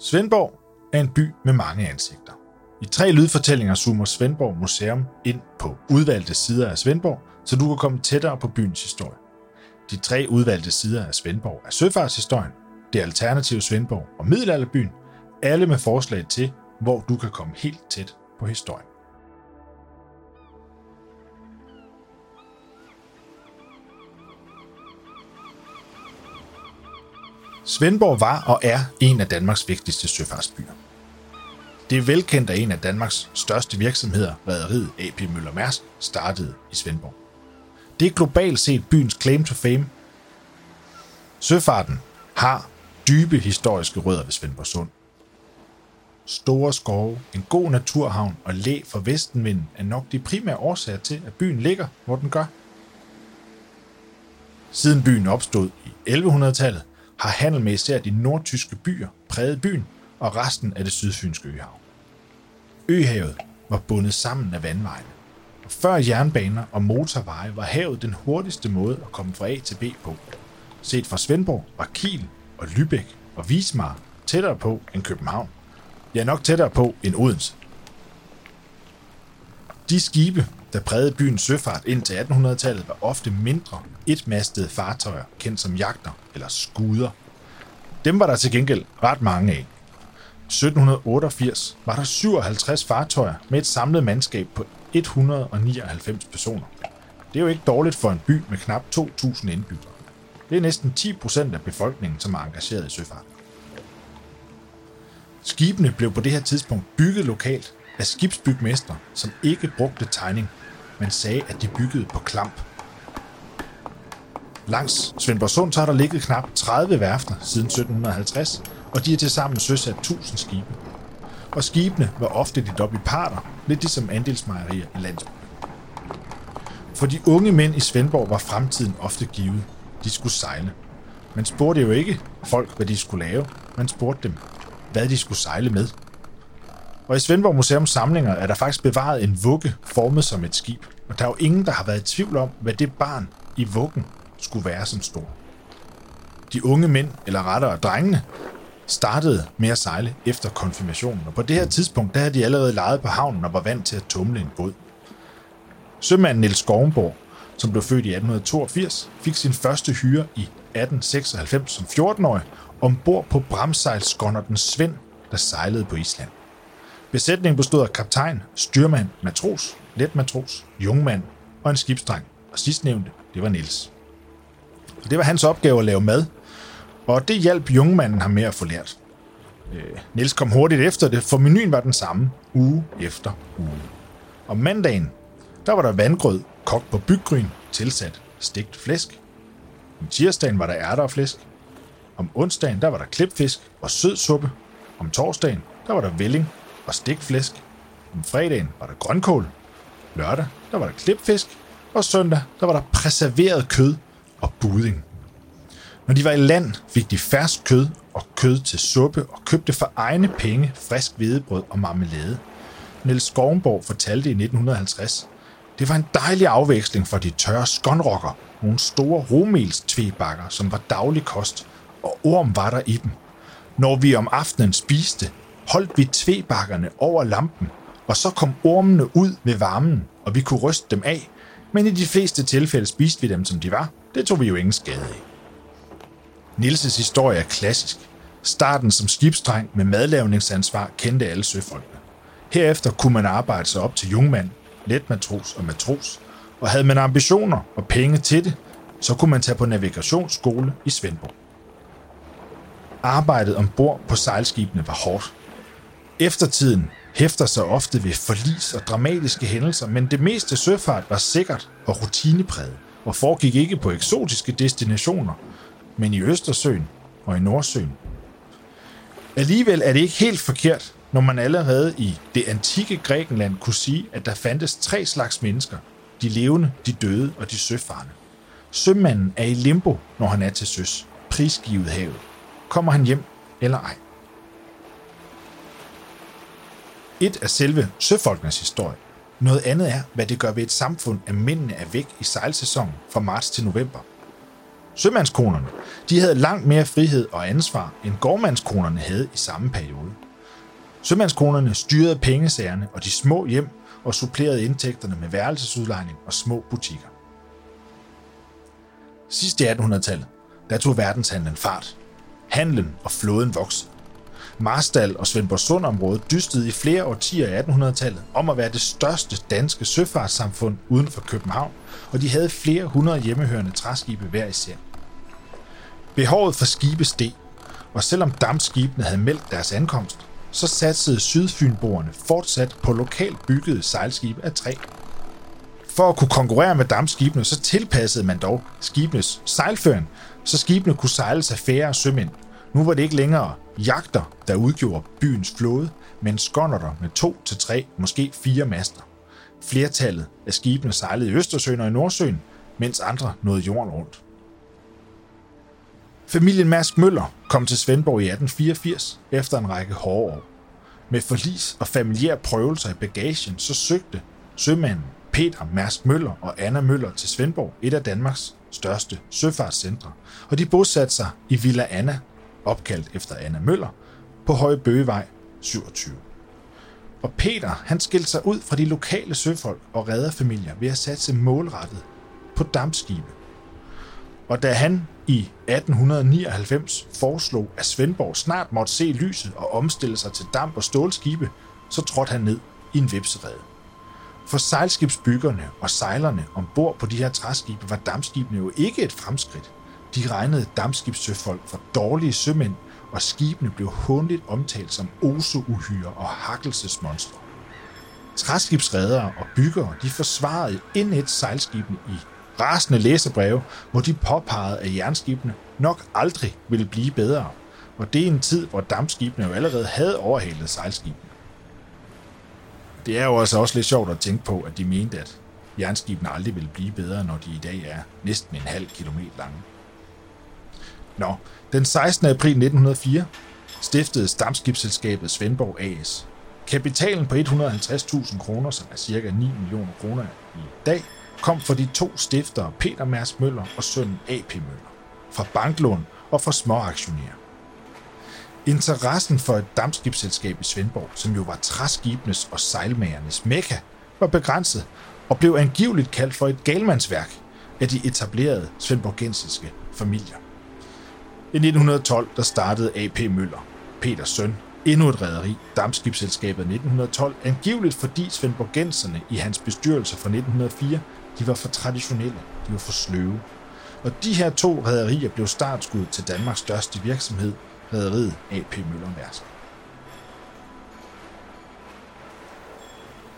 Svendborg er en by med mange ansigter. I tre lydfortællinger zoomer Svendborg Museum ind på udvalgte sider af Svendborg, så du kan komme tættere på byens historie. De tre udvalgte sider af Svendborg er søfartshistorien, det alternative Svendborg og middelalderbyen, alle med forslag til, hvor du kan komme helt tæt på historien. Svendborg var og er en af Danmarks vigtigste søfartsbyer. Det er velkendt, at en af Danmarks største virksomheder, rederiet AP Møller Mærsk, startede i Svendborg. Det er globalt set byens claim to fame. Søfarten har dybe historiske rødder ved Svendborg Sund. Store skove, en god naturhavn og læ for vestenvinden er nok de primære årsager til, at byen ligger, hvor den gør. Siden byen opstod i 1100-tallet, har handel med især de nordtyske byer præget byen og resten af det sydfynske øhav. Øhavet var bundet sammen af vandvejene. Og før jernbaner og motorveje var havet den hurtigste måde at komme fra A til B på. Set fra Svendborg var Kiel og Lübeck og Wismar tættere på end København. Ja, nok tættere på end Odense. De skibe, der prægede byens søfart ind til 1800-tallet, var ofte mindre, etmastede fartøjer, kendt som jagter eller skuder. Dem var der til gengæld ret mange af. 1788 var der 57 fartøjer med et samlet mandskab på 199 personer. Det er jo ikke dårligt for en by med knap 2.000 indbyggere. Det er næsten 10% af befolkningen, som er engageret i søfart. Skibene blev på det her tidspunkt bygget lokalt af skibsbygmestre, som ikke brugte tegning, men sagde, at de byggede på klamp. Langs Svendborgsund har der ligget knap 30 værfter siden 1750, og de er til sammen søsat 1000 skibe. Og skibene var ofte de op i parter, lidt ligesom andelsmejerier i landsbyen. For de unge mænd i Svendborg var fremtiden ofte givet. De skulle sejle. Man spurgte jo ikke folk, hvad de skulle lave. Man spurgte dem, hvad de skulle sejle med. Og i Svendborg Museums samlinger er der faktisk bevaret en vugge formet som et skib. Og der er jo ingen, der har været i tvivl om, hvad det barn i vuggen skulle være som stor. De unge mænd, eller rettere drengene, startede med at sejle efter konfirmationen, og på det her tidspunkt, der havde de allerede lejet på havnen og var vant til at tumle en båd. Sømanden Niels Gormborg, som blev født i 1882, fik sin første hyre i 1896 som 14-årig ombord på bramsejlskonnerten Svend, der sejlede på Island. Besætningen bestod af kaptajn, styrmand, matros, letmatros, jungmand og en skibsdreng, og sidstnævnte, det var Niels. Det var hans opgave at lave mad, og det hjalp jungmanden ham med at få lært. Øh, Niels kom hurtigt efter det, for menuen var den samme uge efter uge. Om mandagen, der var der vandgrød, kogt på byggryn, tilsat stegt flæsk. Om tirsdagen var der ærter og flæsk. Om onsdagen, der var der klipfisk og sød suppe. Om torsdagen, der var der velling og stikflæsk. Om fredagen var der grønkål. Lørdag, der var der klipfisk. Og søndag, der var der preserveret kød og buding. Når de var i land, fik de fersk kød og kød til suppe og købte for egne penge frisk hvedebrød og marmelade. Niels Skovnborg fortalte i 1950, det var en dejlig afveksling for de tørre skonrokker, nogle store romels tvebakker, som var daglig kost, og orm var der i dem. Når vi om aftenen spiste, holdt vi tvebakkerne over lampen, og så kom ormene ud ved varmen, og vi kunne ryste dem af, men i de fleste tilfælde spiste vi dem, som de var. Det tog vi jo ingen skade af. Nilses historie er klassisk. Starten som skibsdreng med madlavningsansvar kendte alle søfolkene. Herefter kunne man arbejde sig op til jungmand, letmatros og matros, og havde man ambitioner og penge til det, så kunne man tage på navigationsskole i Svendborg. Arbejdet ombord på sejlskibene var hårdt. Eftertiden hæfter sig ofte ved forlis og dramatiske hændelser, men det meste søfart var sikkert og rutinepræget og foregik ikke på eksotiske destinationer, men i Østersøen og i Nordsøen. Alligevel er det ikke helt forkert, når man allerede i det antikke Grækenland kunne sige, at der fandtes tre slags mennesker. De levende, de døde og de søfarende. Sømanden er i limbo, når han er til søs, prisgivet havet. Kommer han hjem eller ej? Et er selve søfolkenes historie. Noget andet er, hvad det gør ved et samfund, at mændene er væk i sejlsæsonen fra marts til november. Sømandskonerne de havde langt mere frihed og ansvar, end gårdmandskonerne havde i samme periode. Sømandskonerne styrede pengesagerne og de små hjem og supplerede indtægterne med værelsesudlejning og små butikker. Sidst i 1800-tallet, der tog verdenshandlen fart. Handlen og flåden voksede. Marstal og Svendborgsund-området dystede i flere årtier i 1800-tallet om at være det største danske søfartssamfund uden for København, og de havde flere hundrede hjemmehørende træskibe hver især. Behovet for skibe steg, og selvom dampskibene havde meldt deres ankomst, så satsede sydfynboerne fortsat på lokalt byggede sejlskibe af træ. For at kunne konkurrere med dampskibene, så tilpassede man dog skibenes sejlføring, så skibene kunne sejles af færre sømænd. Nu var det ikke længere jagter, der udgjorde byens flåde, men skonnerter med to til tre, måske fire master. Flertallet af skibene sejlede i Østersøen og i Nordsøen, mens andre nåede jorden rundt. Familien Mærsk Møller kom til Svendborg i 1884 efter en række hårde år. Med forlis og familiære prøvelser i bagagen, så søgte sømanden Peter Mærsk Møller og Anna Møller til Svendborg, et af Danmarks største søfartscentre, og de bosatte sig i Villa Anna, opkaldt efter Anna Møller, på Høje Bøgevej 27. Og Peter, han skilte sig ud fra de lokale søfolk og redderfamilier ved at satse målrettet på dampskibe. Og da han i 1899 foreslog, at Svendborg snart måtte se lyset og omstille sig til damp- og stålskibe, så trådte han ned i en vipserede. For sejlskibsbyggerne og sejlerne ombord på de her træskibe var dampskibene jo ikke et fremskridt. De regnede dammskibssøfolk for dårlige sømænd, og skibene blev håndligt omtalt som oseuhyre og hakkelsesmonstre. Træskibsredere og byggere de forsvarede et sejlskibene i rasende læserbreve, hvor de påpegede, at jernskibene nok aldrig ville blive bedre. Og det er en tid, hvor dampskibene jo allerede havde overhalet sejlskibene. Det er jo altså også lidt sjovt at tænke på, at de mente, at jernskibene aldrig ville blive bedre, når de i dag er næsten en halv kilometer lange. Nå, den 16. april 1904 stiftede Stamskibsselskabet Svendborg AS. Kapitalen på 150.000 kroner, som er cirka 9 millioner kroner i dag, kom fra de to stiftere Peter Mærs Møller og sønnen A.P. Møller, fra banklån og fra småaktionærer. Interessen for et dampskibsselskab i Svendborg, som jo var træskibenes og sejlmagernes mekka, var begrænset og blev angiveligt kaldt for et galmandsværk af de etablerede svendborgensiske familier. I 1912 der startede A.P. Møller, Peters søn, endnu et rederi, dampskibsselskabet 1912, angiveligt fordi svendborgenserne i hans bestyrelse fra 1904 de var for traditionelle, de var for sløve. Og de her to rederier blev startskud til Danmarks største virksomhed, rederiet AP Møller Mærsk.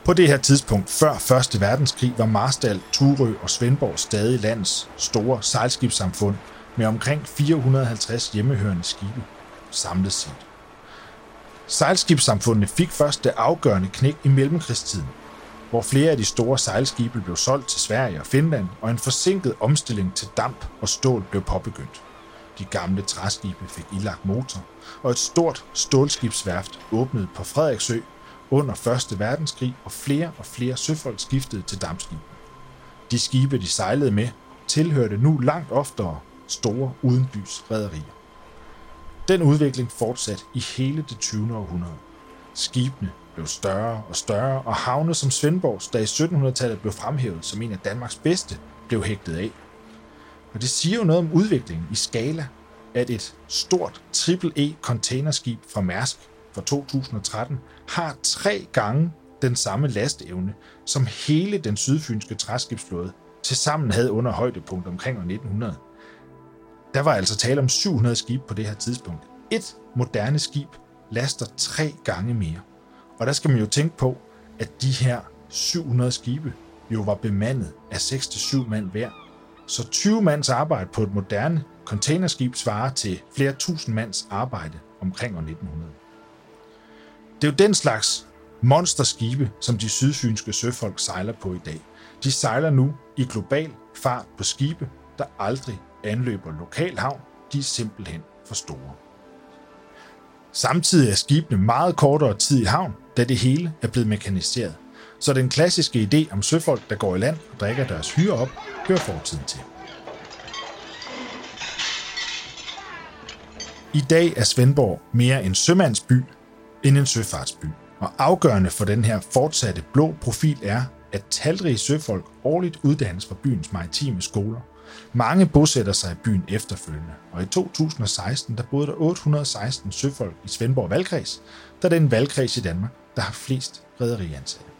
På det her tidspunkt, før 1. verdenskrig, var Marstal, Turø og Svendborg stadig landets store sejlskibssamfund med omkring 450 hjemmehørende skibe samlet set. Sejlskibssamfundene fik først det afgørende knæk i mellemkrigstiden, hvor flere af de store sejlskibe blev solgt til Sverige og Finland, og en forsinket omstilling til damp og stål blev påbegyndt. De gamle træskibe fik ilagt motor, og et stort stålskibsværft åbnede på Frederiksø under 1. verdenskrig, og flere og flere søfolk skiftede til dampskibe. De skibe, de sejlede med, tilhørte nu langt oftere store udenbys rædderier. Den udvikling fortsatte i hele det 20. århundrede. Skibene blev større og større, og havne som Svendborgs, der i 1700-tallet blev fremhævet som en af Danmarks bedste, blev hægtet af. Og det siger jo noget om udviklingen i skala, at et stort triple-E containerskib fra Mærsk fra 2013 har tre gange den samme lasteevne, som hele den sydfynske træskibsflåde tilsammen havde under højdepunkt omkring år 1900. Der var altså tale om 700 skibe på det her tidspunkt. Et moderne skib laster tre gange mere. Og der skal man jo tænke på, at de her 700 skibe jo var bemandet af 6-7 mand hver. Så 20 mands arbejde på et moderne containerskib svarer til flere tusind mands arbejde omkring år 1900. Det er jo den slags monsterskibe, som de sydfynske søfolk sejler på i dag. De sejler nu i global fart på skibe, der aldrig anløber lokalhavn. De er simpelthen for store. Samtidig er skibene meget kortere tid i havn, da det hele er blevet mekaniseret. Så den klassiske idé om søfolk, der går i land og drikker deres hyre op, hører fortiden til. I dag er Svendborg mere en sømandsby end en søfartsby. Og afgørende for den her fortsatte blå profil er, at talrige søfolk årligt uddannes fra byens maritime skoler. Mange bosætter sig i byen efterfølgende, og i 2016 der boede der 816 søfolk i Svendborg Valgkreds, der er den valgkreds i Danmark, der har flest rædderiansatte.